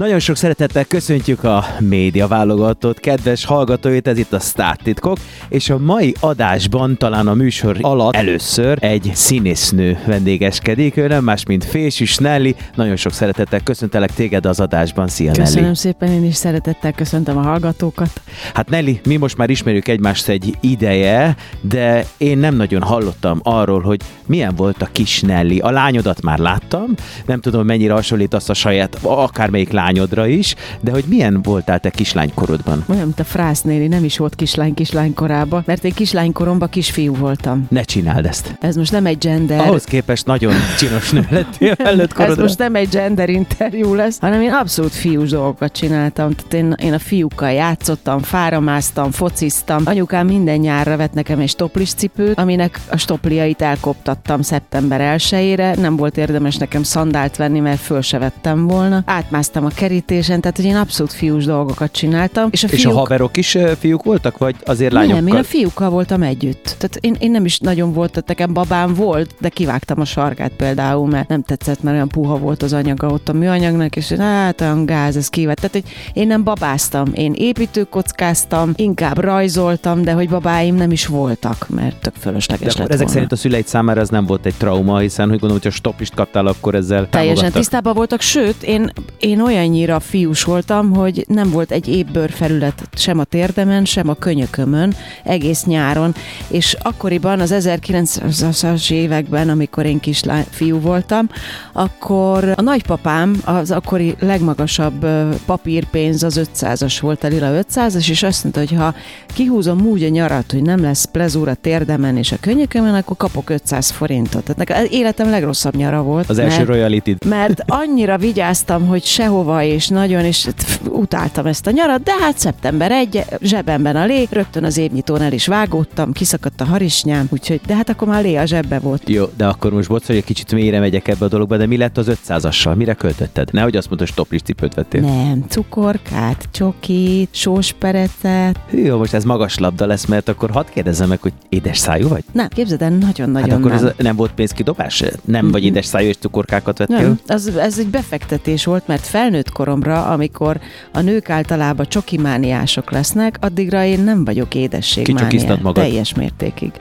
Nagyon sok szeretettel köszöntjük a média válogatott kedves hallgatóit, ez itt a Titkok, és a mai adásban talán a műsor alatt először egy színésznő vendégeskedik, ő nem más, mint Fésűs Nelly. Nagyon sok szeretettel köszöntelek téged az adásban, szia Köszönöm Nelly. szépen, én is szeretettel köszöntöm a hallgatókat. Hát Nelly, mi most már ismerjük egymást egy ideje, de én nem nagyon hallottam arról, hogy milyen volt a kis Nelly. A lányodat már láttam, nem tudom mennyire hasonlítasz a saját, akármelyik lányodra is, de hogy milyen voltál te kislánykorodban? Olyan, mint a Frász néni, nem is volt kislány kislánykorában, mert én kislánykoromban kisfiú voltam. Ne csináld ezt. Ez most nem egy gender. Ahhoz képest nagyon csinos nő lettél előtt Ez korodra. most nem egy gender interjú lesz, hanem én abszolút fiús dolgokat csináltam. Tehát én, én a fiúkkal játszottam, fáramáztam, fociztam. Anyukám minden nyárra vett nekem egy stoplis cipőt, aminek a stopliait elkoptattam szeptember 1 Nem volt érdemes nekem szandált venni, mert föl se vettem volna. Átmásztam a kerítésen, tehát hogy én abszolút fiús dolgokat csináltam. És a, És fiúk... a haverok is fiúk voltak, vagy azért lányokkal? Nem, én a fiúkkal voltam együtt. Tehát én, én nem is nagyon volt, tehát nekem babám volt, de kivágtam a sarkát például, mert nem tetszett, mert olyan puha volt az anyaga ott a műanyagnak, és hát olyan gáz, ez kivett. Tehát, hogy én nem babáztam, én építőkockáztam, inkább rajzoltam, de hogy babáim nem is voltak, mert tök De fölösleges akkor lett ezek volna. szerint a szüleid számára ez nem volt egy trauma, hiszen hogy gondolom, hogyha stopist kaptál, akkor ezzel Teljesen támogattak. tisztában voltak, sőt, én, én olyannyira fiús voltam, hogy nem volt egy épp bőrfelület sem a térdemen, sem a könyökömön, egész nyáron, és akkoriban, az 1900-as években, amikor én kis fiú voltam, akkor a nagypapám, az akkori legmagasabb papírpénz az 500-as volt, a lila 500-as, és azt mondta, hogy ha kihúzom úgy a nyarat, hogy nem lesz plezúra térdemen és a könyökömön, akkor kapok 500 forintot. Tehát nekem életem legrosszabb nyara volt. Az első mert- royalty mert annyira vigyáztam, hogy sehova, és nagyon, és pff, utáltam ezt a nyarat, de hát szeptember 1, zsebemben a lé, rögtön az évnyitón el is vágódtam, kiszakadt a harisnyám, úgyhogy, de hát akkor már lé a zsebbe volt. Jó, de akkor most bocs, hogy egy kicsit mélyre megyek ebbe a dologba, de mi lett az 500-assal? Mire költötted? Nehogy azt mondod, hogy stoplis cipőt vettél. Nem, cukorkát, csokit, sósperecet. Hű, jó, most ez magas labda lesz, mert akkor hadd kérdezzem meg, hogy édes szájú vagy? Nem, képzeld el, nagyon-nagyon hát akkor nem. ez a, nem volt pénzkidobás? Nem vagy édes szájú és cukorkákat vettél? Nem, az, ez egy befektetés volt, mert felnőtt koromra, amikor a nők általában csokimániások lesznek, addigra én nem vagyok édességmániás. Teljes mértékig.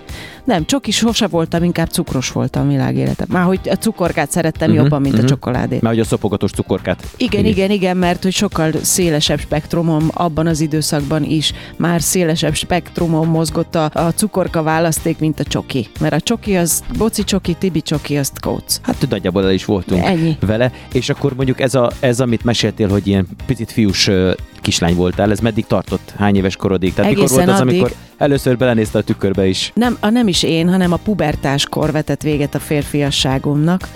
Nem, csoki sose voltam, inkább cukros voltam világéletem. Már hogy a cukorkát szerettem Mhm, jobban, mint mhm. a csokoládét. Mert hogy a szopogatos cukorkát. Igen, igen, igen, mert hogy sokkal szélesebb spektrumom abban az időszakban is már szélesebb spektrumon mozgott a, a cukorka választék, mint a csoki. Mert a csoki az boci csoki, tibi csoki, azt kóc. Hát nagyjából el is voltunk Ennyi. vele, és akkor mondjuk ez, a, ez amit meséltél, hogy ilyen picit fiús kislány voltál, ez meddig tartott? Hány éves korodig? Tehát mikor Egészen volt az, addig. amikor először belenézte a tükörbe is? Nem, a nem is én, hanem a pubertáskor vetett véget a férfiasságomnak,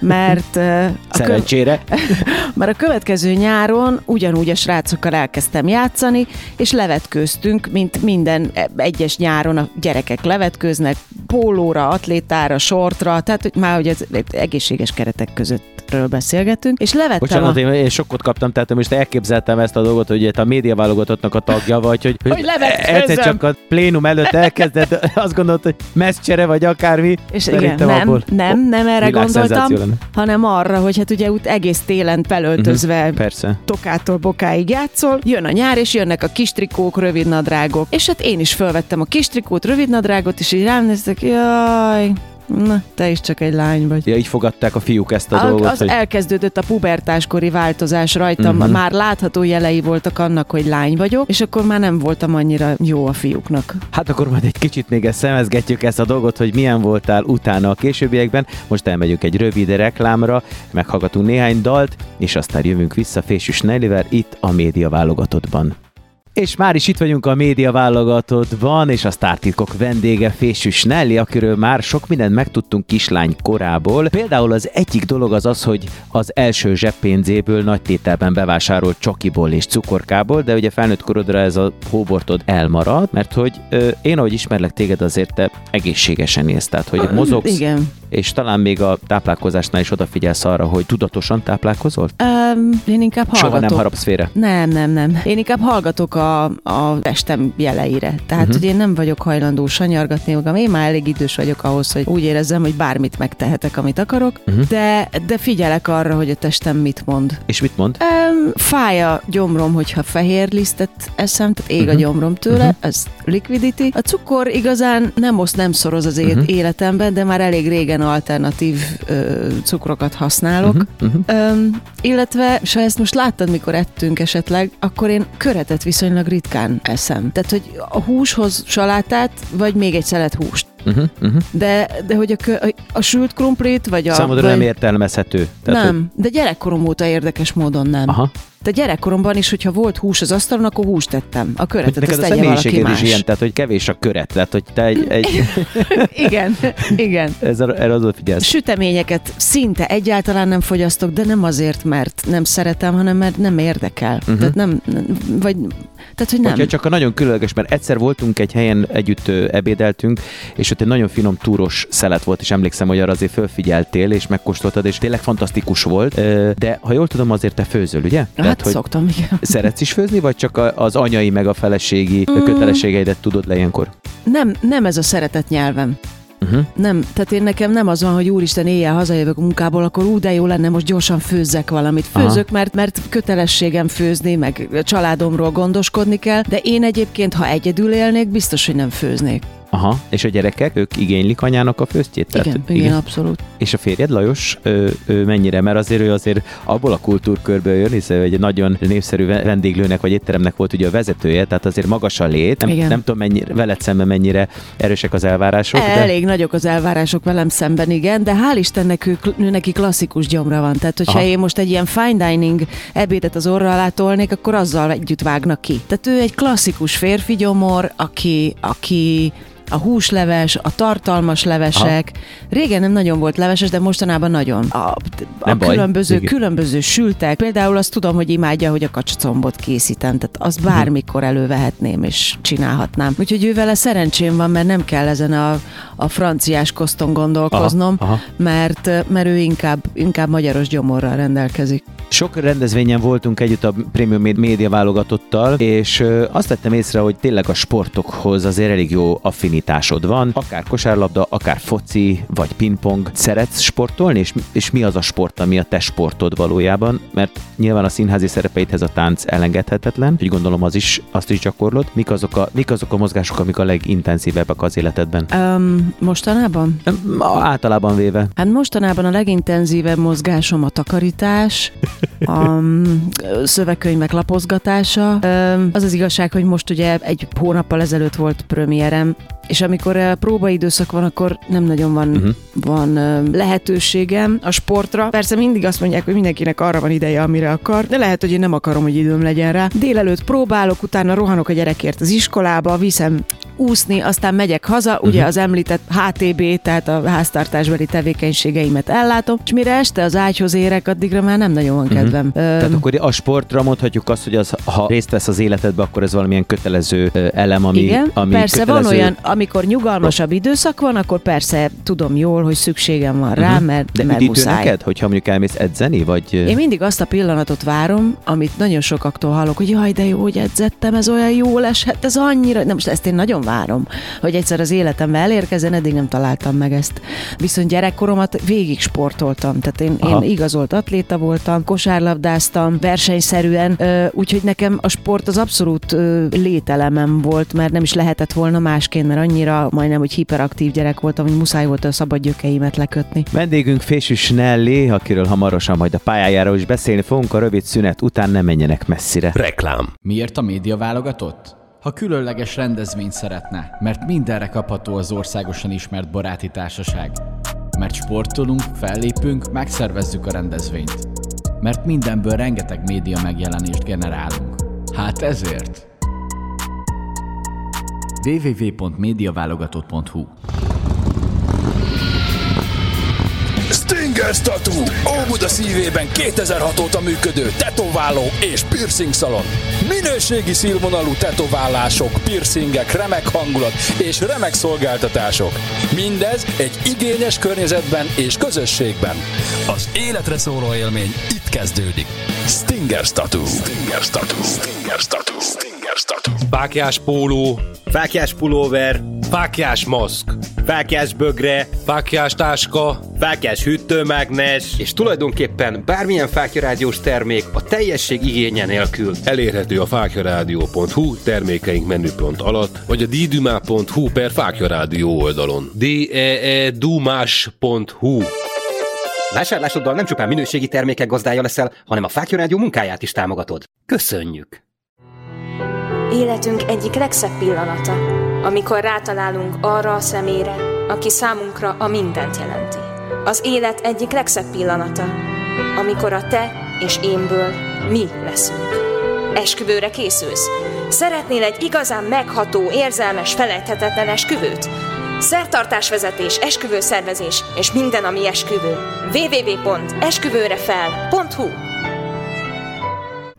mert, a Szerencsére. mert a következő nyáron ugyanúgy a srácokkal elkezdtem játszani, és levetkőztünk, mint minden egyes nyáron a gyerekek levetkőznek, pólóra, atlétára, sortra, tehát hogy már hogy ez egészséges keretek közöttről beszélgetünk, és levettem Bocsánat, a... én, sokkot kaptam, tehát most elképzeltem ezt a dolgot, hogy te a média válogatottnak a tagja vagy, hogy, Hogy egyszer csak a plénum előtt elkezded, azt gondolod, hogy messzcsere vagy akármi. És igen, nem, abból nem, nem erre gondoltam, lenne. hanem arra, hogy hát ugye úgy egész télen felöltözve Persze. tokától bokáig játszol, jön a nyár, és jönnek a kis trikók, rövid nadrágok. És hát én is felvettem a kis trikót, rövid nadrágot, és így rám néztek, jaj, na, te is csak egy lány vagy. Ja, így fogadták a fiúk ezt a, A, dolgot, az hogy elkezdődött a pubertáskori változás rajtam, Mhm. már látható jelei voltak annak, hogy lány vagyok, és akkor már nem voltam annyira jó a fiúknak. hát akkor majd egy kicsit még ezt szemezgetjük ezt a dolgot, hogy milyen voltál utána a későbbiekben. Most elmegyünk egy rövid reklámra, meghallgatunk néhány dalt, és aztán jövünk vissza Fésűs Nellivel itt a média válogatottban. És már is itt vagyunk a média válogatottban, és a sztártitkok vendége Fésűs Nelly, akiről már sok mindent megtudtunk kislány korából. Például az egyik dolog az az, hogy az első zseppénzéből nagy tételben bevásárolt csokiból és cukorkából, de ugye felnőtt korodra ez a hóbortod elmarad, mert hogy ö, én ahogy ismerlek téged azért te egészségesen élsz, tehát hogy mozogsz, Igen. És talán még a táplálkozásnál is odafigyelsz arra, hogy tudatosan táplálkozol? Um, én inkább hallgatok. Soha nem harapsz félre? Nem, nem, nem. Én inkább hallgatok a, a testem jeleire. Tehát, uh-huh. hogy én nem vagyok hajlandó sanyargatni magam. Én már elég idős vagyok ahhoz, hogy úgy érezzem, hogy bármit megtehetek, amit akarok, uh-huh. de, de figyelek arra, hogy a testem mit mond. És mit mond? Um, fáj a gyomrom, hogyha fehér lisztet eszem, tehát ég uh-huh. a gyomrom tőle, uh-huh. ez liquidity. A cukor igazán nem oszt, nem szoroz az uh-huh. életemben, de már elég régen alternatív ö, cukrokat használok. Uh-huh. Uh-huh. Um, illetve, és ha ezt most láttad, mikor ettünk esetleg, akkor én köretet viszonylag ritkán eszem. Tehát, hogy a húshoz salátát, vagy még egy szelet húst. Uh-huh, uh-huh. De, de hogy a, a, a sült krumplit, vagy a... Számodra vagy... nem értelmezhető. Tehát, nem, hogy... de gyerekkorom óta érdekes módon nem. Aha. De gyerekkoromban is, hogyha volt hús az asztalon, akkor húst tettem. A köretet hogy neked a személyiséged is ilyen, tehát hogy kevés a köret, tehát hogy te egy... egy... igen, igen. Ez, erre azon figyelsz. Süteményeket szinte egyáltalán nem fogyasztok, de nem azért, mert nem szeretem, hanem mert nem érdekel. Uh-huh. Tehát nem, vagy tehát, hogy nem. Hogyha csak a nagyon különleges, mert egyszer voltunk egy helyen, együtt ebédeltünk, és ott egy nagyon finom túros szelet volt, és emlékszem, hogy arra azért fölfigyeltél, és megkóstoltad, és tényleg fantasztikus volt. De ha jól tudom, azért te főzöl, ugye? Hát Tehát, hogy szoktam, igen. Szeretsz is főzni, vagy csak az anyai meg a feleségi mm. kötelességeidet tudod le ilyenkor? Nem, nem ez a szeretet nyelvem. Uh-huh. Nem, tehát én nekem nem az van, hogy úristen éjjel hazajövök a munkából, akkor ú, de jó lenne, most gyorsan főzzek valamit. Főzök, mert, mert kötelességem főzni, meg a családomról gondoskodni kell, de én egyébként, ha egyedül élnék, biztos, hogy nem főznék. Aha, és a gyerekek, ők igénylik anyának a főztjét? Igen, Tehát, igen, igen, abszolút. És a férjed, Lajos, ő, ő mennyire? Mert azért ő azért abból a kultúrkörből jön, hiszen egy nagyon népszerű vendéglőnek vagy étteremnek volt ugye a vezetője, tehát azért magas a lét. Nem, igen. nem tudom, mennyire, veled szemben mennyire erősek az elvárások. De... Elég nagyok az elvárások velem szemben, igen, de hál' Istennek ők, neki klasszikus gyomra van. Tehát, hogyha Aha. én most egy ilyen fine dining ebédet az orra alá tolnék, akkor azzal együtt vágnak ki. Tehát ő egy klasszikus férfi gyomor, aki, aki a húsleves, a tartalmas levesek. Aha. Régen nem nagyon volt leveses, de mostanában nagyon. A, a különböző, baj. különböző sültek. Például azt tudom, hogy imádja, hogy a kacsacombot készítem, tehát azt mhm. bármikor elővehetném és csinálhatnám. Úgyhogy ő vele szerencsém van, mert nem kell ezen a, a franciás koszton gondolkoznom, aha, aha. Mert, mert ő inkább, inkább magyaros gyomorral rendelkezik. Sok rendezvényen voltunk együtt a Premium Média válogatottal, és azt vettem észre, hogy tényleg a sportokhoz azért elég jó affinitásod van, akár kosárlabda, akár foci, vagy pingpong. Szeretsz sportolni, és, és mi az a sport, ami a te sportod valójában? Mert nyilván a színházi szerepeidhez a tánc elengedhetetlen, úgy gondolom az is, azt is gyakorlod. Mik azok a, mik azok a mozgások, amik a legintenzívebbek az életedben? Um, mostanában? Um, általában véve. Hát mostanában a legintenzívebb mozgásom a takarítás, a szövegkönyvek lapozgatása. Az az igazság, hogy most ugye egy hónappal ezelőtt volt premierem, és amikor próbaidőszak van, akkor nem nagyon van, uh-huh. van lehetőségem a sportra. Persze mindig azt mondják, hogy mindenkinek arra van ideje, amire akar, de lehet, hogy én nem akarom, hogy időm legyen rá. Délelőtt próbálok, utána rohanok a gyerekért az iskolába, viszem úszni, aztán megyek haza, ugye az említett HTB, tehát a háztartásbeli tevékenységeimet ellátom, és mire este az ágyhoz érek, addigra már nem nagyon van mhm. kedvem. Uh-huh. Tehát akkor a sportra mondhatjuk azt, hogy az, ha részt vesz az életedbe, akkor ez valamilyen kötelező elem, ami, Igen, ami persze kötelező... van olyan, amikor nyugalmasabb időszak van, akkor persze tudom jól, hogy szükségem van rá, uh-huh. mert, De mert muszáj. neked, hogyha mondjuk elmész edzeni, vagy... Én mindig azt a pillanatot várom, amit nagyon sokaktól hallok, hogy jaj, de jó, hogy edzettem, ez olyan jó esett, ez annyira... Nem, most ezt én nagyon várom, hogy egyszer az életembe elérkezzen, eddig nem találtam meg ezt. Viszont gyerekkoromat végig sportoltam, tehát én, én igazolt atléta voltam, kosárlabdáztam versenyszerűen, úgyhogy nekem a sport az abszolút lételemem volt, mert nem is lehetett volna másként, mert annyira majdnem, hogy hiperaktív gyerek voltam, hogy muszáj volt a szabad gyökeimet lekötni. Vendégünk Fésűs Nelly, akiről hamarosan majd a pályájáról is beszélni fogunk, a rövid szünet után nem menjenek messzire. Reklám. Miért a média válogatott? Ha különleges rendezvényt szeretne, mert mindenre kapható az országosan ismert baráti társaság. Mert sportolunk, fellépünk, megszervezzük a rendezvényt. Mert mindenből rengeteg média megjelenést generálunk. Hát ezért www.mediaválogatott.hu Stinger! Stingers Tattoo, Óbuda szívében 2006 óta működő tetováló és piercing szalon. Minőségi színvonalú tetoválások, piercingek, remek hangulat és remek szolgáltatások. Mindez egy igényes környezetben és közösségben. Az életre szóló élmény itt kezdődik. Stingers Tattoo. Stingers Tattoo. Stingers Tattoo. Stingers Tattoo. Fákjás póló, Fákjás pulóver, fákjás maszk, fákjás bögre, fákjás táska, fákjás hűtőmágnes, és tulajdonképpen bármilyen fákjarádiós termék a teljesség igénye nélkül. Elérhető a fákjaradio.hu termékeink menüpont alatt, vagy a ddumá.hu per fákjarádió oldalon. d e e dumás.hu Vásárlásoddal nem csupán minőségi termékek gazdája leszel, hanem a Fákjarádió munkáját is támogatod. Köszönjük! Életünk egyik legszebb pillanata, amikor rátalálunk arra a személyre, aki számunkra a mindent jelenti. Az élet egyik legszebb pillanata, amikor a te és énből mi leszünk. Esküvőre készülsz? Szeretnél egy igazán megható, érzelmes, felejthetetlen esküvőt? Szertartásvezetés, esküvőszervezés és minden, ami esküvő. www.esküvőrefel.hu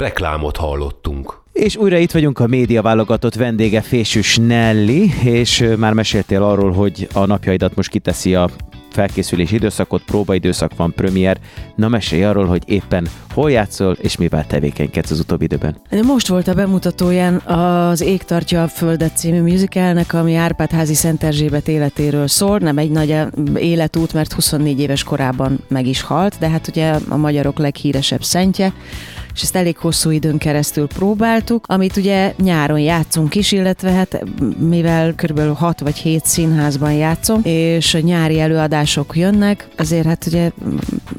Reklámot hallottunk. És újra itt vagyunk a média válogatott vendége Fésűs Nelly, és már meséltél arról, hogy a napjaidat most kiteszi a felkészülés időszakot, próbaidőszak van, premier. Na mesélj arról, hogy éppen hol játszol, és mivel tevékenykedsz az utóbbi időben. Most volt a bemutatóján az Ég tartja a Földet című musicalnek, ami Árpádházi Szent Erzsébet életéről szól. Nem egy nagy életút, mert 24 éves korában meg is halt, de hát ugye a magyarok leghíresebb szentje és ezt elég hosszú időn keresztül próbáltuk, amit ugye nyáron játszunk is, illetve hát mivel kb. 6 vagy 7 színházban játszom, és a nyári előadások jönnek, azért hát ugye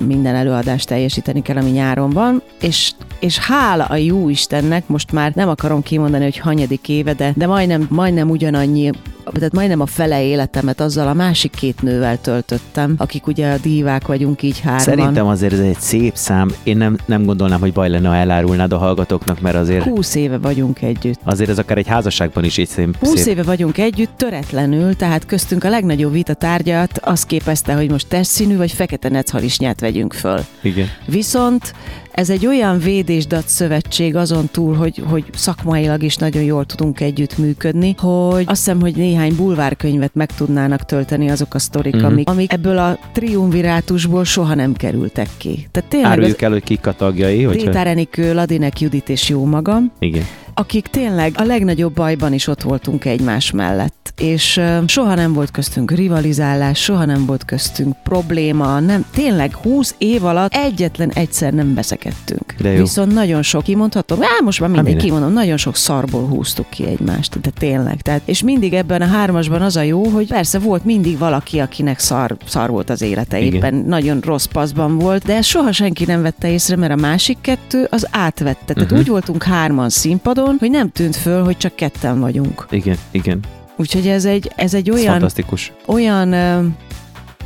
minden előadást teljesíteni kell, ami nyáron van, és és hála a jó Istennek, most már nem akarom kimondani, hogy hanyadik éve, de, de majdnem, majdnem ugyanannyi, tehát majdnem a fele életemet azzal a másik két nővel töltöttem, akik ugye a dívák vagyunk így hárman. Szerintem azért ez egy szép szám. Én nem, nem gondolnám, hogy baj lenne, ha elárulnád a hallgatóknak, mert azért... 20 éve vagyunk együtt. Azért ez akár egy házasságban is így szép. 20 szép. éve vagyunk együtt, töretlenül, tehát köztünk a legnagyobb vita tárgyat az képezte, hogy most testszínű vagy fekete necharisnyát vegyünk föl. Igen. Viszont ez egy olyan védésdat szövetség azon túl, hogy, hogy szakmailag is nagyon jól tudunk együtt működni, hogy azt hiszem, hogy néhány bulvárkönyvet meg tudnának tölteni azok a sztorik, Mhm. uh-huh. amik, amik ebből a triumvirátusból soha nem kerültek ki. Tehát tényleg az Áruljuk el, hogy kik a tagjai, hogyha... Rétár Enikő, Ladinek Judit és jó magam, Igen. Akik tényleg a legnagyobb bajban is ott voltunk egymás mellett. És soha nem volt köztünk rivalizálás, soha nem volt köztünk probléma, nem, tényleg 20 év alatt egyetlen egyszer nem veszekedtünk. De jó. Viszont nagyon sok, kimondhatom, á, most már mindegy, minek? kimondom, nagyon sok szarból húztuk ki egymást, de tényleg. Tehát, és mindig ebben a hármasban az a jó, hogy persze volt mindig valaki, akinek szar, szar volt az élete, Igen. éppen nagyon rossz paszban volt, de soha senki nem vette észre, mert a másik kettő az átvette. Tehát uh-huh. úgy voltunk hárman színpadon, hogy nem tűnt föl, hogy csak ketten vagyunk. Igen, igen. Úgyhogy ez egy, ez egy Ez olyan, fantasztikus. olyan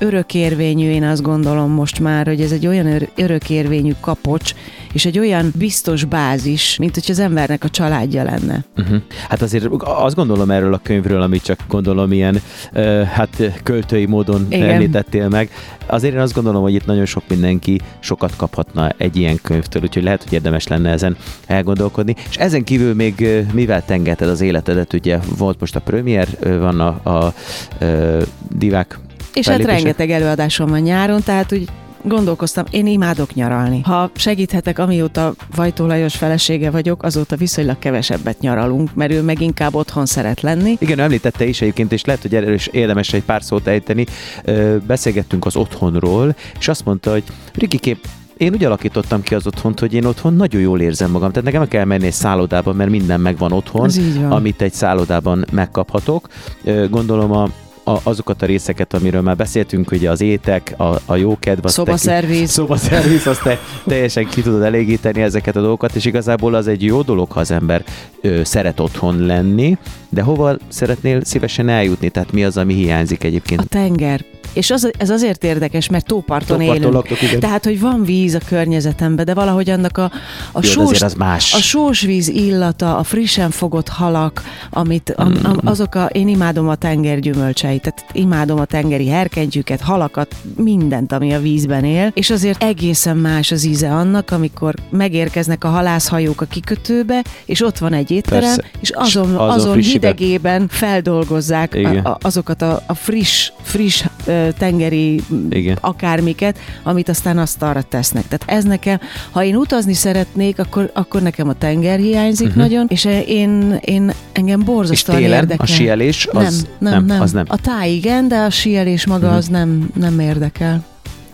örökérvényű, én azt gondolom most már, hogy ez egy olyan ör- örökérvényű kapocs, és egy olyan biztos bázis, mint hogy az embernek a családja lenne. Uh-huh. Hát azért azt gondolom erről a könyvről, amit csak gondolom ilyen uh, hát költői módon Igen. említettél meg. Azért én azt gondolom, hogy itt nagyon sok mindenki sokat kaphatna egy ilyen könyvtől, úgyhogy lehet, hogy érdemes lenne ezen elgondolkodni. És ezen kívül még mivel tengeted az életedet? Ugye volt most a premier, van a, a uh, divák És hát rengeteg előadásom van nyáron, tehát úgy gondolkoztam, én imádok nyaralni. Ha segíthetek, amióta Vajtó Lajos felesége vagyok, azóta viszonylag kevesebbet nyaralunk, mert ő meg inkább otthon szeret lenni. Igen, említette is egyébként, és lehet, hogy erről is érdemes egy pár szót ejteni. Beszélgettünk az otthonról, és azt mondta, hogy Rikikép, én úgy alakítottam ki az otthont, hogy én otthon nagyon jól érzem magam. Tehát nekem kell menni egy szállodába, mert minden megvan otthon, van. amit egy szállodában megkaphatok. Gondolom a a, azokat a részeket, amiről már beszéltünk, ugye az étek, a, a jókedv, Szobaszerviz. szobaszerviz, azt te teljesen ki tudod elégíteni ezeket a dolgokat, és igazából az egy jó dolog, ha az ember ö, szeret otthon lenni, de hova szeretnél szívesen eljutni? Tehát mi az, ami hiányzik egyébként? A tenger. És az, ez azért érdekes, mert tóparton, Tóparton élünk. laktok, igen. Tehát, hogy van víz a környezetemben, de valahogy annak a, a, Jó, sós, az más. a sósvíz illata, a frissen fogott halak, amit am, am, azok a, én imádom a tenger gyümölcseit, tehát imádom a tengeri herkentyűket, halakat, mindent, ami a vízben él, és azért egészen más az íze annak, amikor megérkeznek a halászhajók a kikötőbe, és ott van egy étterem, Persze. és azon, azon azon hidegében feldolgozzák a, a, azokat a, a friss, friss tengeri Igen. akármiket, amit aztán azt arra tesznek. Tehát ez nekem, ha én utazni szeretnék, akkor, akkor nekem a tenger hiányzik uh-huh. nagyon, és én, én engem És borzasztóan télen érdekel. a síelés, az nem, nem, nem, az nem. A táj igen, de a síelés maga uh-huh. az nem, nem érdekel.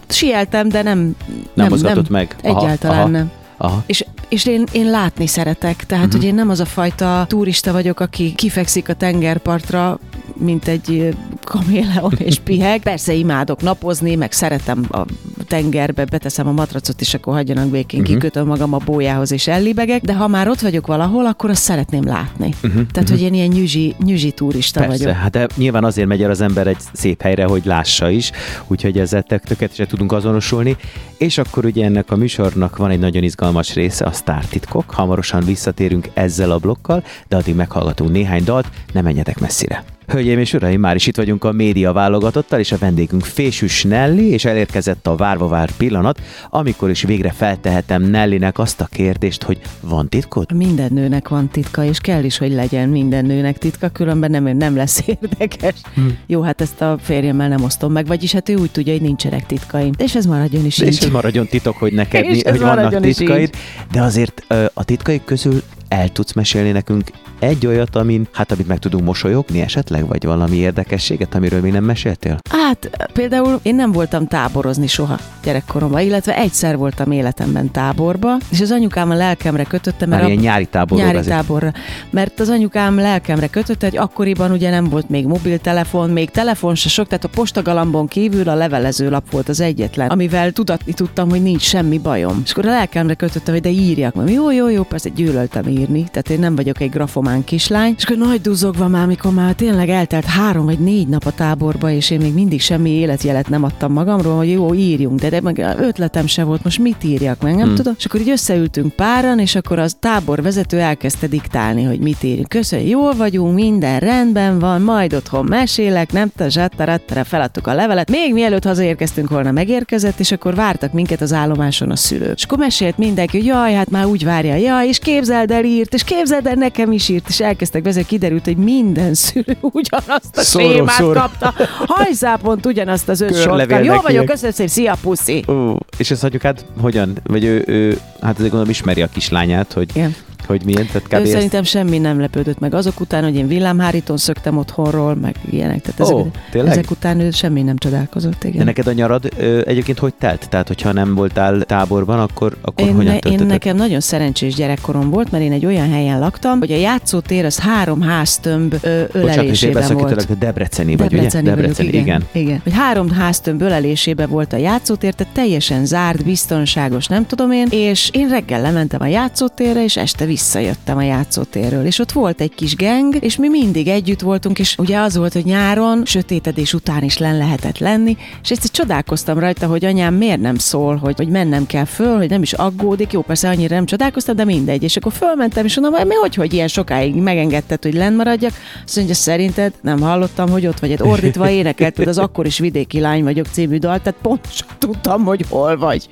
Sieltem, de nem, Nem mozgatott meg. Aha, Egyáltalán aha. nem. Aha. És, és én, én látni szeretek, tehát uh-huh. hogy én nem az a fajta turista vagyok, aki kifekszik a tengerpartra, mint egy kaméleon és piheg. Persze imádok napozni, meg szeretem a tengerbe, beteszem a matracot, és akkor hagyjanak békén, Mhm. uh-huh. kikötöm magam a bójához és ellibegek, de ha már ott vagyok valahol, akkor azt szeretném látni. Uh-huh. Tehát, hogy én ilyen nyüzsi, nyüzsi turista Persze, vagyok. hát de nyilván azért megy el az ember egy szép helyre, hogy lássa is, úgyhogy ezzel tök- tökéletesen tudunk azonosulni. És akkor ugye ennek a műsornak van egy nagyon izgalmas része, a sztártitkok. Hamarosan visszatérünk ezzel a blokkal, de addig meghallgatunk néhány dalt, ne menjetek messzire. Hölgyeim és uraim, már is itt vagyunk a média válogatottal, és a vendégünk Fésűs Nelly, és elérkezett a várva vár pillanat, amikor is végre feltehetem Nellinek azt a kérdést, hogy van titkod? Minden nőnek van titka, és kell is, hogy legyen minden nőnek titka, különben nem, nem lesz érdekes. Hm. Jó, hát ezt a férjemmel nem osztom meg, vagyis hát ő úgy tudja, hogy nincsenek titkaim. És ez maradjon is És így. Maradjon titok, hogy neked És hogy vannak is titkaid, de azért a titkaik közül el tudsz mesélni nekünk egy olyat, amin, hát amit meg tudunk mosolyogni esetleg, vagy valami érdekességet, amiről még nem meséltél? Hát például én nem voltam táborozni soha gyerekkoromban, illetve egyszer voltam életemben táborba, és az anyukám a lelkemre kötötte, mert Már ilyen nyári táborok nyári azért. táborra. Mert az anyukám lelkemre kötötte, hogy akkoriban ugye nem volt még mobiltelefon, még telefon se sok, tehát a postagalambon kívül a levelezőlap volt az egyetlen, amivel tudatni tudtam, hogy nincs semmi bajom. És akkor a lelkemre kötötte, hogy de írjak. Mondom, jó, jó, jó, persze gyűlöltem írni, tehát én nem vagyok egy grafomán kislány. És akkor nagy duzzogva már, mikor már tényleg eltelt három vagy négy nap a táborba, és én még mindig semmi életjelet nem adtam magamról, hogy jó, írjunk, de, de meg ötletem se volt, most mit írjak meg, nem Hmm. tudom. És akkor így összeültünk páran, és akkor az táborvezető elkezdte diktálni, hogy mit írjunk. Köszönjük, jól vagyunk, minden rendben van, majd otthon mesélek, nem te zsattarattara, feladtuk a levelet. Még mielőtt hazaérkeztünk volna, megérkezett, és akkor vártak minket az állomáson a szülők. És akkor mesélt mindenki, hogy jaj, hát már úgy várja, jaj, és képzeld el írt, és képzeld el nekem is írt, és elkezdtek vezetni, kiderült, hogy minden szülő ugyanazt a Szóró, sémát szóró. kapta. Hajszápont ugyanazt az öt kap. Jó vagyok, köszönöm szépen, szia puszi! Ó, és ezt hagyjuk hát hogyan? Vagy ő, ő hát azért gondolom ismeri a kislányát, hogy, Igen. Hogy milyen, tehát kb. Ő ezt- szerintem semmi nem lepődött meg azok után, hogy én villámhárítón szöktem otthonról, meg ilyenek. Tehát ezek, Ó, tényleg? ezek után ő semmi nem csodálkozott. Igen. De neked a nyarad ö, egyébként hogy telt? Tehát, hogyha nem voltál táborban, akkor, akkor Én, hogyan ne, én nekem nagyon szerencsés gyerekkorom volt, mert én egy olyan helyen laktam, hogy a játszótér az három háztömb ö, Bocsánat, ölelésében volt. Debreceni vagy, Debreceni ugye? vagyok, igen. igen. igen. Hogy három háztömb ölelésébe volt a játszótér, tehát teljesen zárt, biztonságos, nem tudom én, és én reggel lementem a játszótérre, és este visszajöttem a játszótérről, és ott volt egy kis geng, és mi mindig együtt voltunk, és ugye az volt, hogy nyáron, sötétedés után is len lehetett lenni, és ezt csodálkoztam rajta, hogy anyám miért nem szól, hogy, hogy mennem kell föl, hogy nem is aggódik, jó, persze annyira nem csodálkoztam, de mindegy, és akkor fölmentem, és mondom, mi hogy, hogy ilyen sokáig megengedted, hogy len maradjak, azt mondja, szerinted nem hallottam, hogy ott vagy, hát ordítva énekelted az Akkor is vidéki lány vagyok című dal, tehát pontosan tudtam, hogy hol vagy.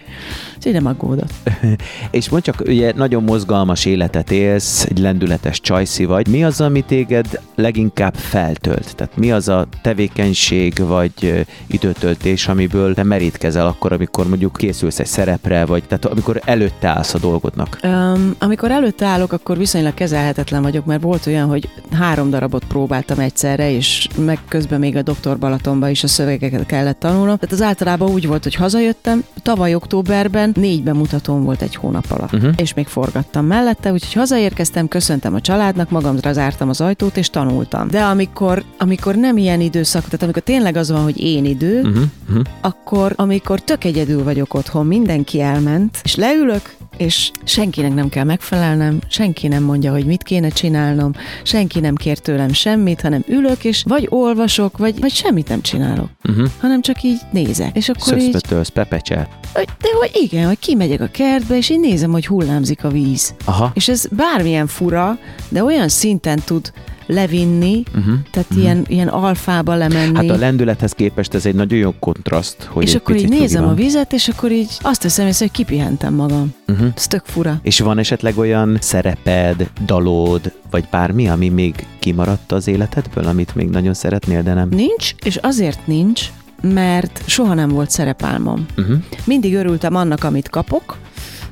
Úgyhogy nem aggódott. És mondd csak, ugye nagyon mozgalmas életet élsz, egy lendületes csajszi vagy. Mi az, ami téged leginkább feltölt? Tehát mi az a tevékenység vagy időtöltés, amiből te merítkezel akkor, amikor mondjuk készülsz egy szerepre, vagy tehát amikor előtte állsz a dolgodnak? Um, amikor előtte állok, akkor viszonylag kezelhetetlen vagyok, mert volt olyan, hogy három darabot próbáltam egyszerre, és meg közben még a doktor Balatonba is a szövegeket kellett tanulnom. Tehát az általában úgy volt, hogy hazajöttem, tavaly októberben négy bemutatóm volt egy hónap alatt, uh-huh. és még forgattam mellette, úgyhogy Úgyhogy hazaérkeztem, köszöntem a családnak, magamra zártam az ajtót, és tanultam. De amikor, amikor nem ilyen időszak, tehát amikor tényleg az van, hogy én idő, Uh-huh, uh-huh. akkor amikor tök egyedül vagyok otthon, mindenki elment, és leülök, és senkinek nem kell megfelelnem, senki nem mondja, hogy mit kéne csinálnom, senki nem kér tőlem semmit, hanem ülök, és vagy olvasok, vagy, vagy semmit nem csinálok, Uh-huh. hanem csak így nézek. És akkor így, Szöszpötölsz, pepecsel. hogy- de hogy igen, hogy kimegyek a kertbe, és így nézem, hogy hullámzik a víz. Aha. És ez bármilyen fura, de olyan szinten tud levinni, Uh-huh. tehát ilyen, ilyen alfába lemenni. Hát a lendülethez képest ez egy nagyon jó kontraszt, hogy és akkor így nézem nyugi a van. vizet, és akkor így azt veszem észre, hogy kipihentem magam. Uh-huh. Ez tök fura. És van esetleg olyan szereped, dalod, vagy bármi, ami még kimaradt az életedből, amit még nagyon szeretnél, de nem? Nincs, és azért nincs, mert soha nem volt szerepálmom. Uh-huh. Mindig örültem annak, amit kapok,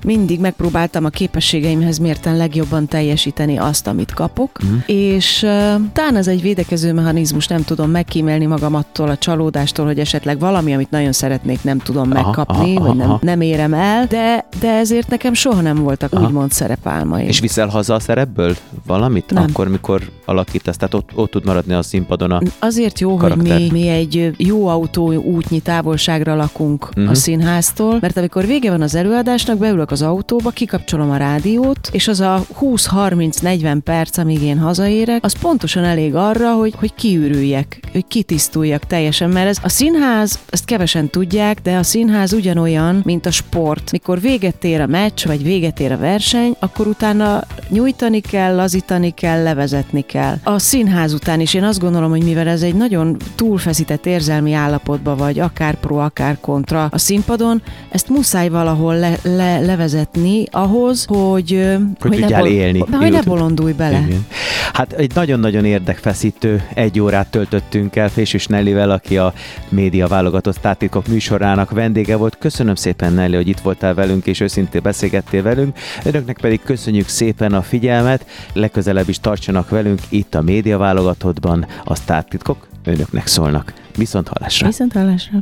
mindig megpróbáltam a képességeimhez mérten legjobban teljesíteni azt, amit kapok, Mhm. és uh, talán ez egy védekező mechanizmus, nem tudom megkímélni magam attól a csalódástól, hogy esetleg valami, amit nagyon szeretnék, nem tudom Aha, megkapni, aha, vagy nem, aha. nem érem el, de, de ezért nekem soha nem voltak Aha. úgymond szerepálmaim. És viszel haza a szerepből valamit? Nem. Akkor, mikor alakítasz, tehát ott, ott tud maradni a színpadon a... Azért jó, karakter. hogy mi, mi egy jó autó útnyi távolságra lakunk Mhm. uh-huh. a színháztól, mert amikor vége van az előadásnak, beülök az autóba, kikapcsolom a rádiót, és az a 20-30-40 perc, amíg én hazaérek, az pontosan elég arra, hogy, hogy kiürüljek, hogy kitisztuljak teljesen, mert ez a színház, ezt kevesen tudják, de a színház ugyanolyan, mint a sport. Mikor véget ér a meccs, vagy véget ér a verseny, akkor utána nyújtani kell, lazítani kell, levezetni kell. A színház után is én azt gondolom, hogy mivel ez egy nagyon túlfeszített érzelmi állapotba vagy, akár pro, akár kontra a színpadon, ezt muszáj valahol le, le, levezetni ahhoz, hogy, ö, Hogy ne tudjál élni. Hogy ne bolondulj bele. Igen. Hát egy nagyon-nagyon érdekfeszítő egy órát töltöttünk el Fésűs Nellivel, aki a média válogatott tátitkok műsorának vendége volt. Köszönöm szépen Nelly, hogy itt voltál velünk, és őszintén beszélgettél velünk. Önöknek pedig köszönjük szépen a figyelmet, legközelebb is tartsanak velünk itt a média válogatottban, a tátitkok önöknek szólnak. Viszont hallásra! Viszont hallásra.